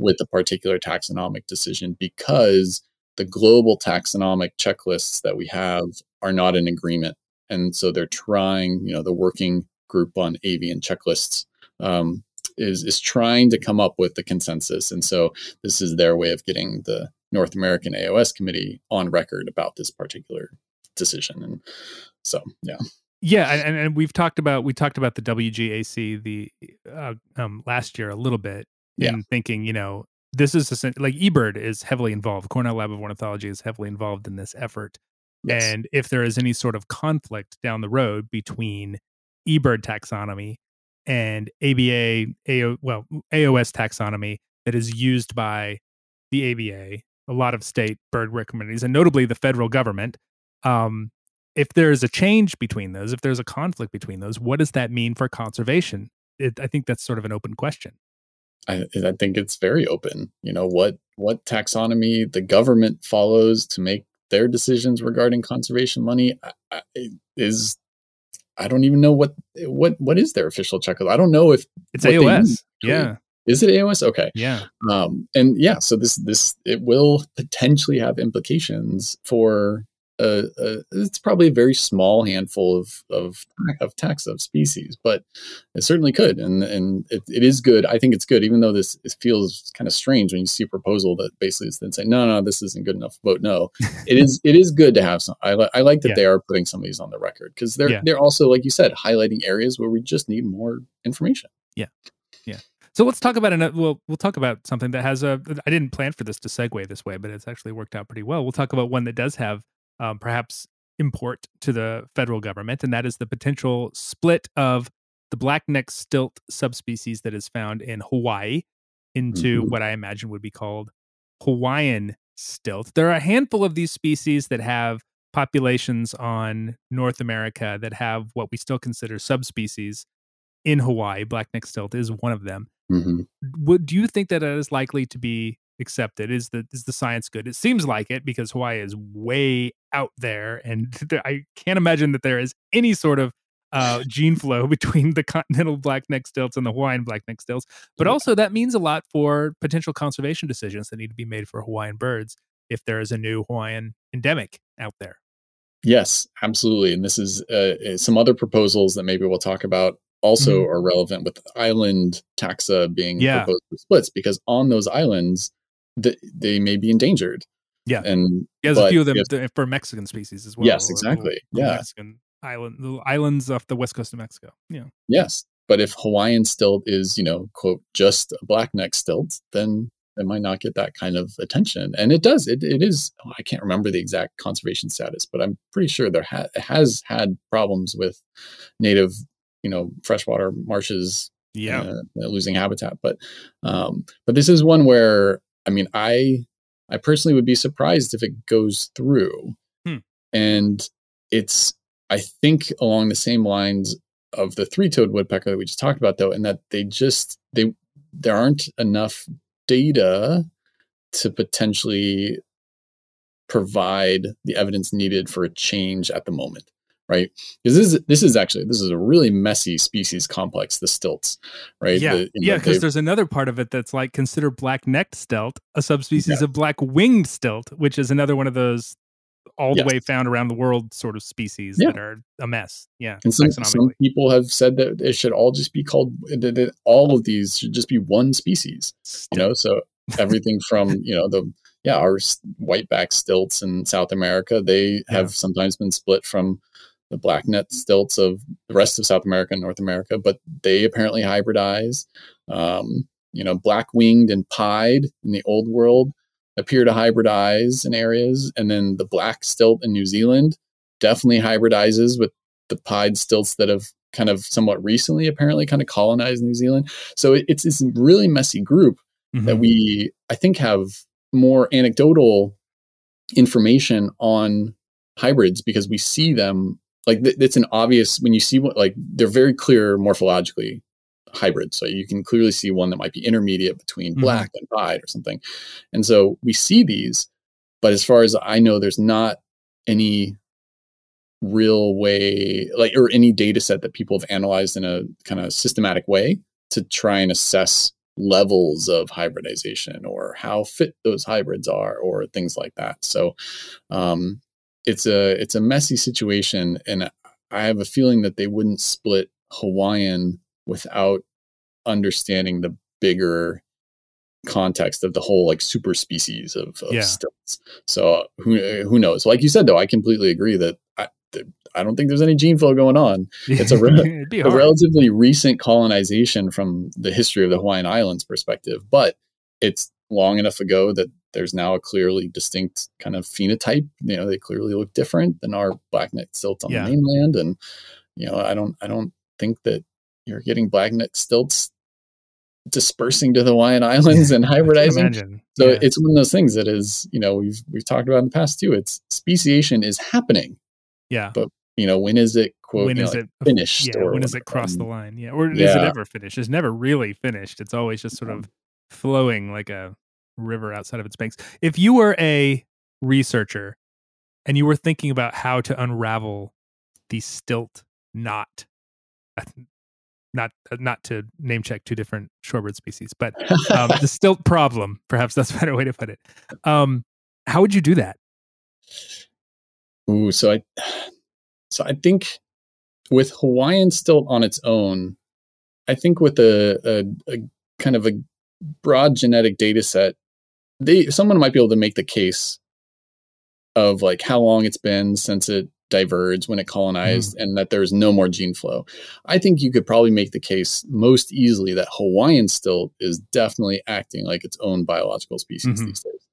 with a particular taxonomic decision because the global taxonomic checklists that we have are not in agreement. And so they're trying, you know, the working group on avian checklists um, is, is trying to come up with the consensus. And so this is their way of getting the North American AOS committee on record about this particular decision. And so, yeah. Yeah, and, and we've talked about we talked about the WGAC the uh, um, last year a little bit in yeah. thinking, you know, this is a, like eBird is heavily involved. Cornell Lab of Ornithology is heavily involved in this effort. Yes. And if there is any sort of conflict down the road between eBird taxonomy and ABA, AO, well, AOS taxonomy that is used by the ABA, a lot of state bird communities, and notably the federal government. Um, if there is a change between those, if there's a conflict between those, what does that mean for conservation? It, I think that's sort of an open question. I, I think it's very open. You know what what taxonomy the government follows to make their decisions regarding conservation money is I don't even know what what what is their official checklist. I don't know if it's AOS. Yeah. Is it AOS? Okay. Yeah. Um, and yeah, so this this it will potentially have implications for a, a, it's probably a very small handful of of of taxa of species, but it certainly could, and and it, it is good. I think it's good, even though this feels kind of strange when you see a proposal that basically is then saying no, no, this isn't good enough. Vote no. it is it is good to have some. I, li- I like that yeah. they are putting some of these on the record because they're yeah. they're also like you said highlighting areas where we just need more information. Yeah, yeah. So let's talk about another. We'll we'll talk about something that has a. I didn't plan for this to segue this way, but it's actually worked out pretty well. We'll talk about one that does have um, perhaps import to the federal government, and that is the potential split of the blackneck stilt subspecies that is found in Hawaii into mm-hmm. what I imagine would be called Hawaiian stilt. There are a handful of these species that have populations on North America that have what we still consider subspecies in Hawaii. Blackneck stilt is one of them. Mm-hmm. Would do you think that it is likely to be accepted? Is the is the science good? It seems like it because Hawaii is way out there, and [LAUGHS] I can't imagine that there is any sort of uh, gene flow [LAUGHS] between the continental blackneck stilts and the Hawaiian blackneck stilts. But also, that means a lot for potential conservation decisions that need to be made for Hawaiian birds if there is a new Hawaiian endemic out there. Yes, absolutely. And this is uh, some other proposals that maybe we'll talk about also mm-hmm. are relevant with island taxa being yeah. proposed for splits because on those islands th- they may be endangered. Yeah, and yeah, there's a few of them if, for Mexican species as well. Yes, exactly. yeah, Mexican island, the islands off the west coast of Mexico. Yeah. Yes, but if Hawaiian stilt is you know quote just a blackneck stilt, then it might not get that kind of attention. And it does. It, it is. Oh, I can't remember the exact conservation status, but I'm pretty sure there ha- has had problems with native you know freshwater marshes yeah uh, losing habitat but um but this is one where i mean i i personally would be surprised if it goes through hmm. and it's i think along the same lines of the three-toed woodpecker that we just talked about though and that they just they there aren't enough data to potentially provide the evidence needed for a change at the moment right? Because this is this is actually this is a really messy species complex, the stilts, right? Yeah, the, yeah. Because there's another part of it that's like consider black-necked stilt a subspecies yeah. of black-winged stilt, which is another one of those all the yes. way found around the world sort of species yeah. that are a mess. Yeah, and some, some people have said that it should all just be called that all of these should just be one species. You know, so [LAUGHS] everything from you know the yeah our whiteback stilts in South America they have sometimes been split from the blackneck stilts of the rest of South America and North America, but they apparently hybridize. Um, you know, black winged and pied in the old world appear to hybridize in areas, and then the black stilt in New Zealand definitely hybridizes with the pied stilts that have kind of somewhat recently apparently kind of colonized New Zealand. So it, it's this really messy group mm-hmm. that we I think have more anecdotal information on hybrids because we see them like th- it's an obvious when you see what like they're very clear morphologically hybrids. So you can clearly see one that might be intermediate between mm-hmm. black and pied or something. And so we see these, but as far as I know, there's not any real way like or any data set that people have analyzed in a kind of systematic way to try and assess levels of hybridization or how fit those hybrids are or things like that so um, it's a it's a messy situation, and I have a feeling that they wouldn't split Hawaiian without understanding the bigger context of the whole like super species of, of yeah. stilts. So who who knows? Like you said though, I completely agree that I, I don't think there's any gene flow going on. It's a, [LAUGHS] re- a relatively recent colonization from the history of the Hawaiian Islands perspective, but it's long enough ago that there's now a clearly distinct kind of phenotype. You know, they clearly look different than our blackneck stilts on yeah. the mainland. And, you know, I don't I don't think that you're getting blackneck stilts dispersing to the Hawaiian Islands [LAUGHS] and hybridizing. So yeah. it's one of those things that is, you know, we've we've talked about in the past too. It's speciation is happening. Yeah. But you know, when is it quote when is know, it finished? Yeah, when does it cross um, the line? Yeah. Or is it ever finished? It's never really finished. It's always just sort of flowing like a river outside of its banks. If you were a researcher and you were thinking about how to unravel the stilt knot, not uh, not to name check two different shorebird species, but um, the [LAUGHS] stilt problem, perhaps that's a better way to put it. Um, how would you do that? Ooh, so I, so I think with Hawaiian stilt on its own, I think with a, a, a kind of a broad genetic data set, they someone might be able to make the case of like how long it's been since it diverged when it colonized mm. and that there's no more gene flow. I think you could probably make the case most easily that Hawaiian stilt is definitely acting like its own biological species mm-hmm. these days.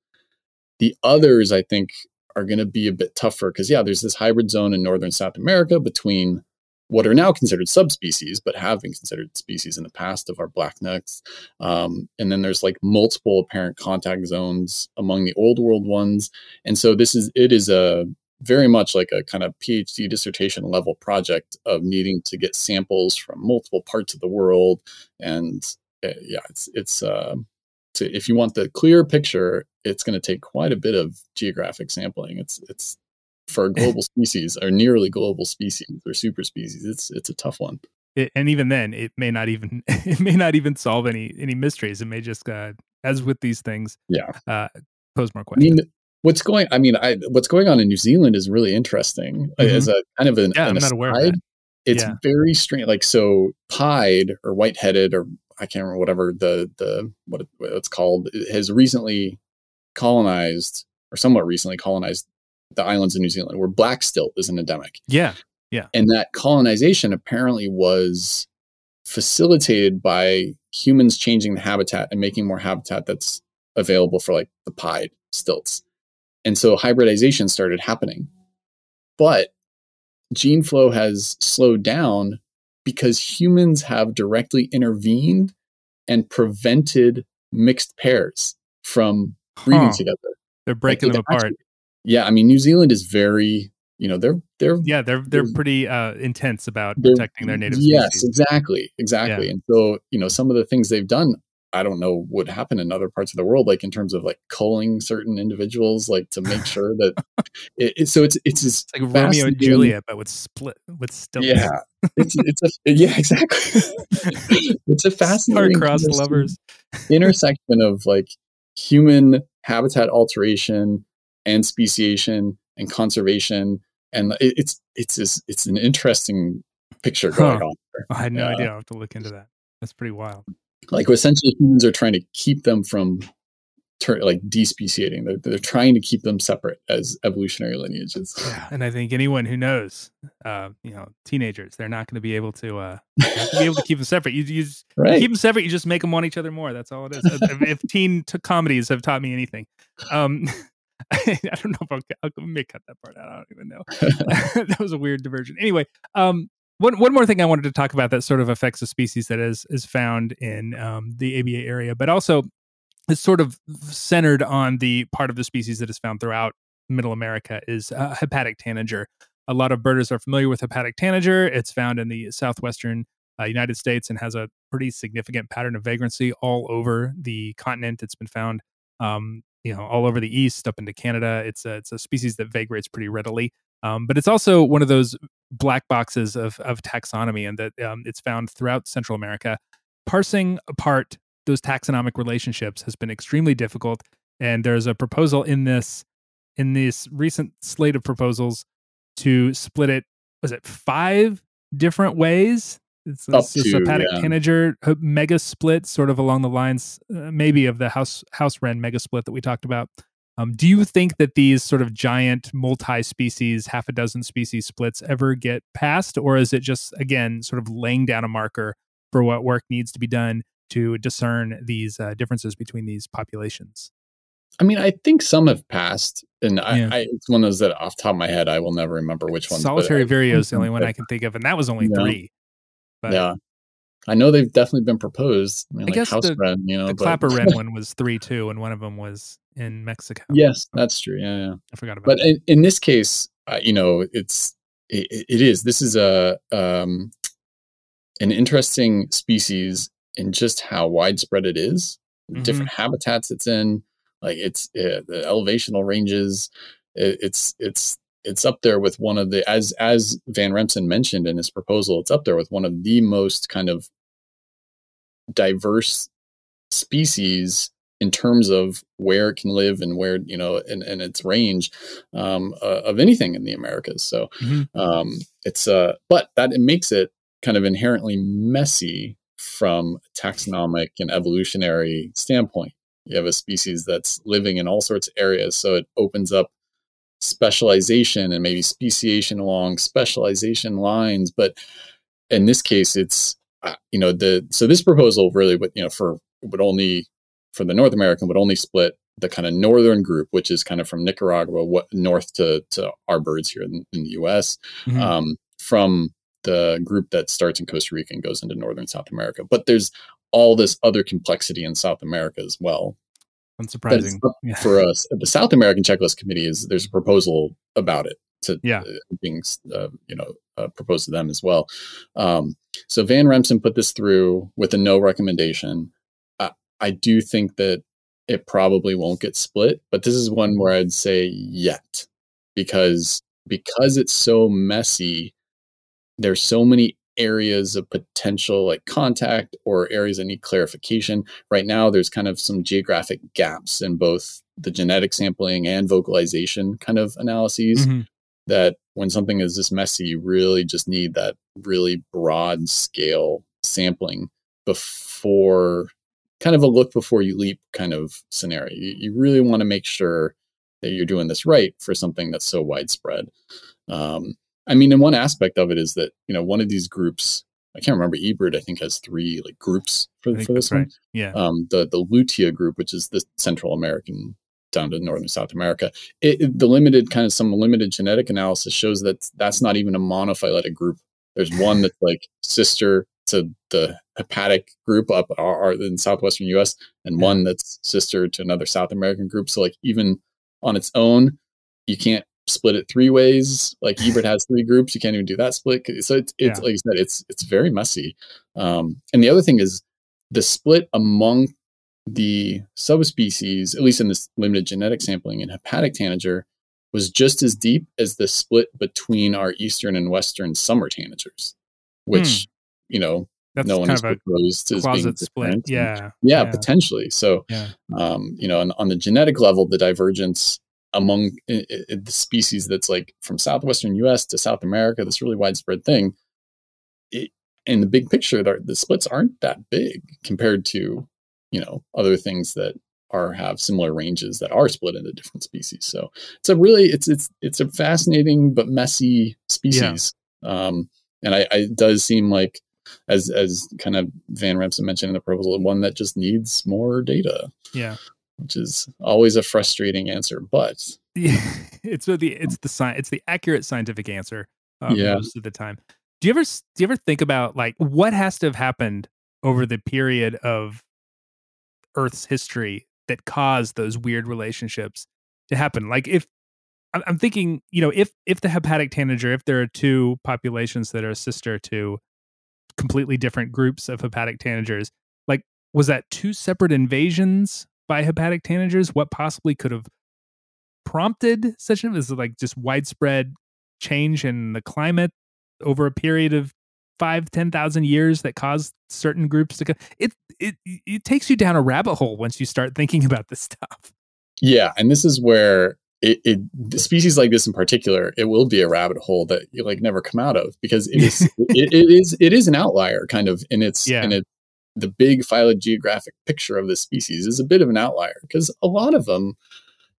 The others, I think, are going to be a bit tougher because, yeah, there's this hybrid zone in northern South America between what are now considered subspecies, but have been considered species in the past of our blacknecks. Um, and then there's like multiple apparent contact zones among the old world ones. And so this is, it is a very much like a kind of PhD dissertation level project of needing to get samples from multiple parts of the world. And uh, yeah, it's, it's, uh, to, if you want the clear picture, it's going to take quite a bit of geographic sampling. It's, it's, for global [LAUGHS] species or nearly global species or super species, it's it's a tough one. It, and even then, it may not even [LAUGHS] it may not even solve any any mysteries. It may just, uh, as with these things, yeah, uh, pose more questions. I mean, what's going? I mean, I, what's going on in New Zealand is really interesting mm-hmm. as a kind of an, yeah, an I'm not aware of that. It's yeah. very strange. Like so, pied or white-headed or I can't remember whatever the the what, it, what it's called it has recently colonized or somewhat recently colonized the islands of New Zealand where black stilt is an endemic. Yeah. Yeah. And that colonization apparently was facilitated by humans changing the habitat and making more habitat that's available for like the pied stilts. And so hybridization started happening. But gene flow has slowed down because humans have directly intervened and prevented mixed pairs from breeding huh. together. They're breaking like, them apart. Actually, yeah, I mean, New Zealand is very, you know, they're they're yeah, they're they're, they're pretty uh, intense about protecting their native. Species. Yes, species. exactly, exactly. Yeah. And so, you know, some of the things they've done, I don't know would happen in other parts of the world, like in terms of like culling certain individuals, like to make sure that. [LAUGHS] it, it, so it's it's, it's like Romeo and Juliet, but with split with still. Yeah, it's it's a [LAUGHS] yeah exactly. [LAUGHS] it's a fascinating lovers intersection of like human habitat alteration and speciation and conservation. And it, it's it's it's an interesting picture going huh. on. There. I had no uh, idea. I'll have to look into that. That's pretty wild. Like essentially, humans are trying to keep them from ter- like despeciating. They're, they're trying to keep them separate as evolutionary lineages. Yeah, and I think anyone who knows, uh, you know, teenagers, they're not going to be able to uh, be able to keep them separate. You, you just, [LAUGHS] right. keep them separate. You just make them want each other more. That's all it is. if, if teen t- comedies have taught me anything, um, [LAUGHS] [LAUGHS] I don't know if I'll, I'll may cut that part out. I don't even know. [LAUGHS] [LAUGHS] that was a weird diversion. Anyway, um, one one more thing I wanted to talk about that sort of affects a species that is is found in um, the ABA area, but also is sort of centered on the part of the species that is found throughout Middle America is uh, hepatic tanager. A lot of birders are familiar with hepatic tanager. It's found in the southwestern uh, United States and has a pretty significant pattern of vagrancy all over the continent. It's been found um, you know all over the east up into Canada. It's a it's a species that vagrates pretty readily, um, but it's also one of those black boxes of of taxonomy, and that um, it's found throughout Central America. Parsing apart those taxonomic relationships has been extremely difficult, and there's a proposal in this in this recent slate of proposals to split it. Was it five different ways it's, it's this hepatic yeah. tanager mega split, sort of along the lines, uh, maybe of the house house wren mega split that we talked about. Um, do you think that these sort of giant multi-species, half a dozen species splits ever get passed, or is it just again sort of laying down a marker for what work needs to be done to discern these uh, differences between these populations? I mean, I think some have passed, and I, yeah. I, it's one of those that off top of my head I will never remember which one. Solitary Vireo is the only [LAUGHS] one I can think of, and that was only yeah. three. But yeah. I know they've definitely been proposed. I, mean, I like guess House the, Wren, you know, the but... Clapper Wren [LAUGHS] one was three two, and one of them was in Mexico. Yes, that's true. Yeah, yeah. I forgot about. It. But in, in, this case, uh, you know, it's it, it is. This is a um, an interesting species in just how widespread it is, mm-hmm. different habitats it's in. Like it's uh, the elevational ranges. It, it's it's it's up there with one of the as as Van Remsen mentioned in his proposal. It's up there with one of the most kind of diverse species in terms of where it can live and where you know and, and its range um, uh, of anything in the Americas. So mm-hmm. um, it's uh, but that it makes it kind of inherently messy from a taxonomic and evolutionary standpoint. You have a species that's living in all sorts of areas, so it opens up specialization and maybe speciation along specialization lines. But in this case, it's uh, you know the so this proposal really would you know for would only for the North American would only split the kind of northern group, which is kind of from Nicaragua what, north to, to our birds here in, in the U.S. Mm-hmm. Um, from the group that starts in Costa Rica and goes into northern South America. But there's all this other complexity in South America as well. Unsurprising yeah. for us. The South American Checklist Committee is there's a proposal about it to yeah. Uh, being uh, you know uh, proposed to them as well. Um, so Van Remsen put this through with a no recommendation. I do think that it probably won't get split, but this is one where I'd say yet because because it's so messy, there's so many areas of potential like contact or areas that need clarification. Right now, there's kind of some geographic gaps in both the genetic sampling and vocalization kind of analyses. Mm-hmm. That when something is this messy, you really just need that really broad scale sampling before kind of a look before you leap kind of scenario. You, you really want to make sure that you're doing this right for something that's so widespread. Um, I mean, and one aspect of it is that you know one of these groups. I can't remember. eBird, I think, has three like groups for, for this one. Right. Yeah. Um, the the Lutea group, which is the Central American down to northern South America. It, it, the limited kind of some limited genetic analysis shows that that's not even a monophyletic group. There's one that's like sister to the hepatic group up are, in southwestern U.S. and one that's sister to another South American group. So like even on its own, you can't split it three ways. Like eBird has three groups, you can't even do that split. So it's it's yeah. like you said, it's it's very messy. Um, and the other thing is the split among the subspecies, at least in this limited genetic sampling in hepatic tanager, was just as deep as the split between our eastern and western summer tanagers, which hmm you know That's no one has proposed as being split. Yeah. yeah. yeah, potentially. So, yeah. um, you know, on, on, the genetic level, the divergence among the species that's like from southwestern U.S. to South America, this really widespread thing. It, in the big picture, the splits aren't that big compared to, you know, other things that are have similar ranges that are split into different species. So it's a really it's it's it's a fascinating but messy species. Yeah. Um, and I, I, it does seem like as as kind of Van Remsen mentioned in the proposal, one that just needs more data. Yeah. Which is always a frustrating answer, but yeah, [LAUGHS] it's the it's the sci- it's the accurate scientific answer um, yeah. most of the time. Do you ever do you ever think about like what has to have happened over the period of Earth's history that caused those weird relationships to happen? Like if I'm thinking, you know, if if the hepatic tanager, if there are two populations that are sister to completely different groups of hepatic tanagers. Like, was that two separate invasions by hepatic tanagers? What possibly could have prompted such an is it like just widespread change in the climate over a period of five ten thousand years that caused certain groups to go it it it takes you down a rabbit hole once you start thinking about this [LAUGHS] stuff yeah and this is where it, it species like this in particular, it will be a rabbit hole that you like never come out of because it is [LAUGHS] it, it is it is an outlier kind of in its yeah. in it the big phylogeographic picture of the species is a bit of an outlier because a lot of them,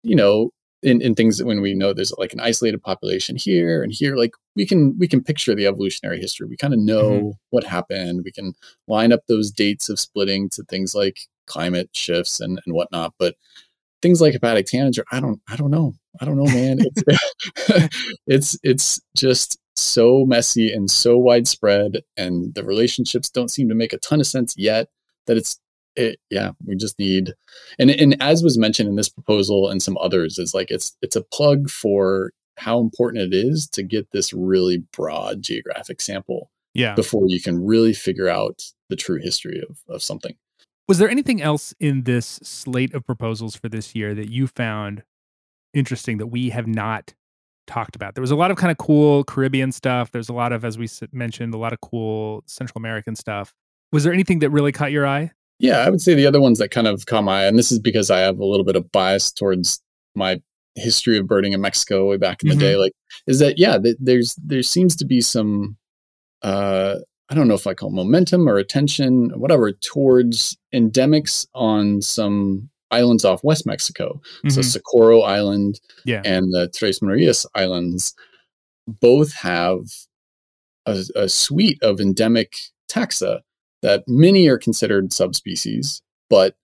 you know, in, in things that when we know there's like an isolated population here and here, like we can we can picture the evolutionary history. We kind of know mm-hmm. what happened. We can line up those dates of splitting to things like climate shifts and, and whatnot. But things like hepatic tanager, I don't, I don't know. I don't know, man. It's, [LAUGHS] it's, it's just so messy and so widespread, and the relationships don't seem to make a ton of sense yet. That it's, it, yeah, we just need, and and as was mentioned in this proposal and some others, is like it's it's a plug for how important it is to get this really broad geographic sample yeah. before you can really figure out the true history of, of something. Was there anything else in this slate of proposals for this year that you found interesting that we have not talked about? There was a lot of kind of cool Caribbean stuff. There's a lot of, as we mentioned, a lot of cool Central American stuff. Was there anything that really caught your eye? Yeah, I would say the other ones that kind of caught my eye, and this is because I have a little bit of bias towards my history of birding in Mexico way back in mm-hmm. the day, like is that yeah, th- there's there seems to be some uh I don't know if I call momentum or attention, whatever, towards endemics on some islands off West Mexico. Mm-hmm. So Socorro Island yeah. and the Tres Marias Islands both have a, a suite of endemic taxa that many are considered subspecies, but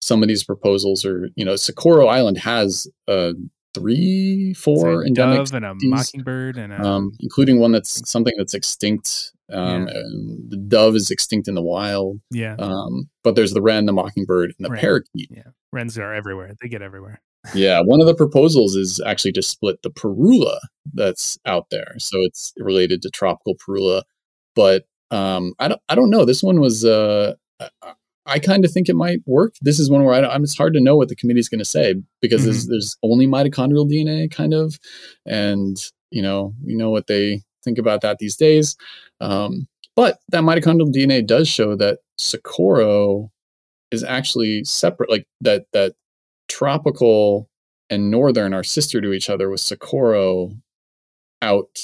some of these proposals are, you know, Socorro Island has uh, three, four endemic dove and a mockingbird, and a, um, including one that's something that's extinct. Um, yeah. the dove is extinct in the wild. Yeah. Um, but there's the wren, the mockingbird, and the wren. parakeet. Yeah. Wrens are everywhere. They get everywhere. yeah. One of the proposals is actually to split the parula that's out there. So it's related to tropical parula, but um, I don't, I don't know. This one was, uh, I kind of think it might work. This is one where I, am it's hard to know what the committee is going to say because mm-hmm. there's, there's only mitochondrial DNA kind of, and you know, you know what they think about that these days. Um, but that mitochondrial DNA does show that Socorro is actually separate, like that that tropical and northern are sister to each other with Socorro out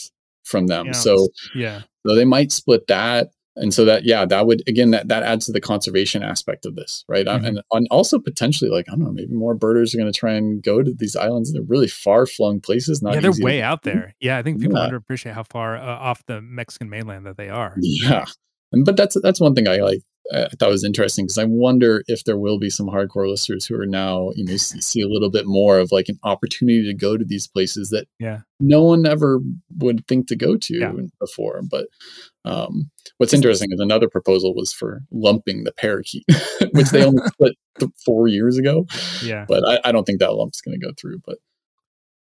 from them. Yeah. So yeah, so they might split that and so that yeah that would again that that adds to the conservation aspect of this right? Uh, mm-hmm. and, and also potentially like i don't know maybe more birders are going to try and go to these islands they're really far flung places not yeah they're way to- out there. Yeah i think people yeah. underappreciate how far uh, off the mexican mainland that they are. Yeah. And, but that's that's one thing i like I thought it was interesting because I wonder if there will be some hardcore listeners who are now, you know, see, see, a little bit more of like an opportunity to go to these places that yeah. no one ever would think to go to yeah. before. But um, what's interesting is another proposal was for lumping the parakeet, [LAUGHS] which they only [LAUGHS] put th- four years ago. Yeah. But I, I don't think that lump's going to go through. But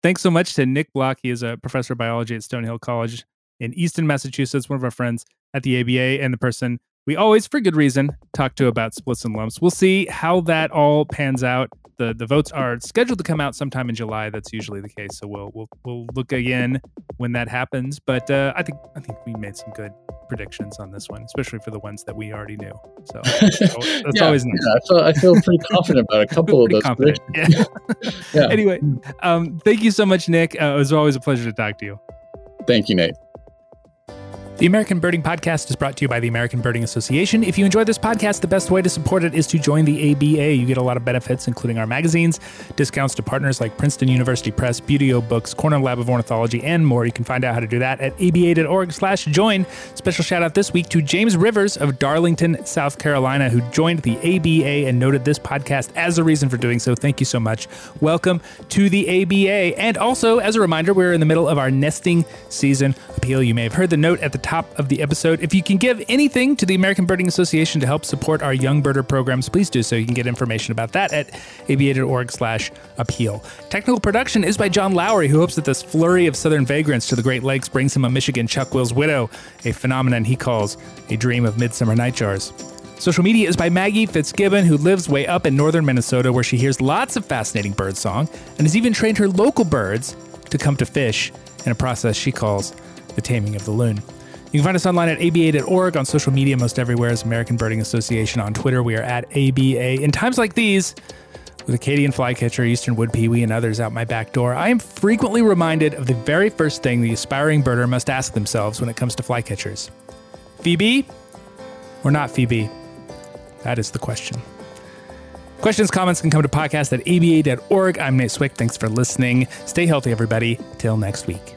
thanks so much to Nick Block. He is a professor of biology at Stonehill College in Easton, Massachusetts, one of our friends at the ABA and the person we always, for good reason, talk to about splits and lumps. We'll see how that all pans out. The the votes are scheduled to come out sometime in July. That's usually the case. So we'll we'll we'll look again when that happens. But uh, I think I think we made some good predictions on this one, especially for the ones that we already knew. So [LAUGHS] that's yeah, always nice. Yeah, I, feel, I feel pretty confident about a [LAUGHS] couple of those. Confident. Yeah. yeah. [LAUGHS] Anyway, um, thank you so much, Nick. Uh, it was always a pleasure to talk to you. Thank you, Nate. The American Birding Podcast is brought to you by the American Birding Association. If you enjoy this podcast, the best way to support it is to join the ABA. You get a lot of benefits, including our magazines, discounts to partners like Princeton University Press, Buteo Books, Cornell Lab of Ornithology, and more. You can find out how to do that at aba.org slash join. Special shout out this week to James Rivers of Darlington, South Carolina, who joined the ABA and noted this podcast as a reason for doing so. Thank you so much. Welcome to the ABA. And also, as a reminder, we're in the middle of our nesting season appeal. You may have heard the note at the top top of the episode. If you can give anything to the American Birding Association to help support our young birder programs, please do so. You can get information about that at aba.org slash appeal. Technical production is by John Lowry, who hopes that this flurry of southern vagrants to the Great Lakes brings him a Michigan Chuck Will's widow, a phenomenon he calls a dream of midsummer nightjars. Social media is by Maggie Fitzgibbon, who lives way up in northern Minnesota, where she hears lots of fascinating bird song and has even trained her local birds to come to fish in a process she calls the taming of the loon. You can find us online at aba.org, on social media, most everywhere as American Birding Association. On Twitter, we are at ABA. In times like these, with Acadian flycatcher, Eastern wood pewee, and others out my back door, I am frequently reminded of the very first thing the aspiring birder must ask themselves when it comes to flycatchers Phoebe or not Phoebe? That is the question. Questions, comments can come to podcast at aba.org. I'm Nate Swick. Thanks for listening. Stay healthy, everybody. Till next week.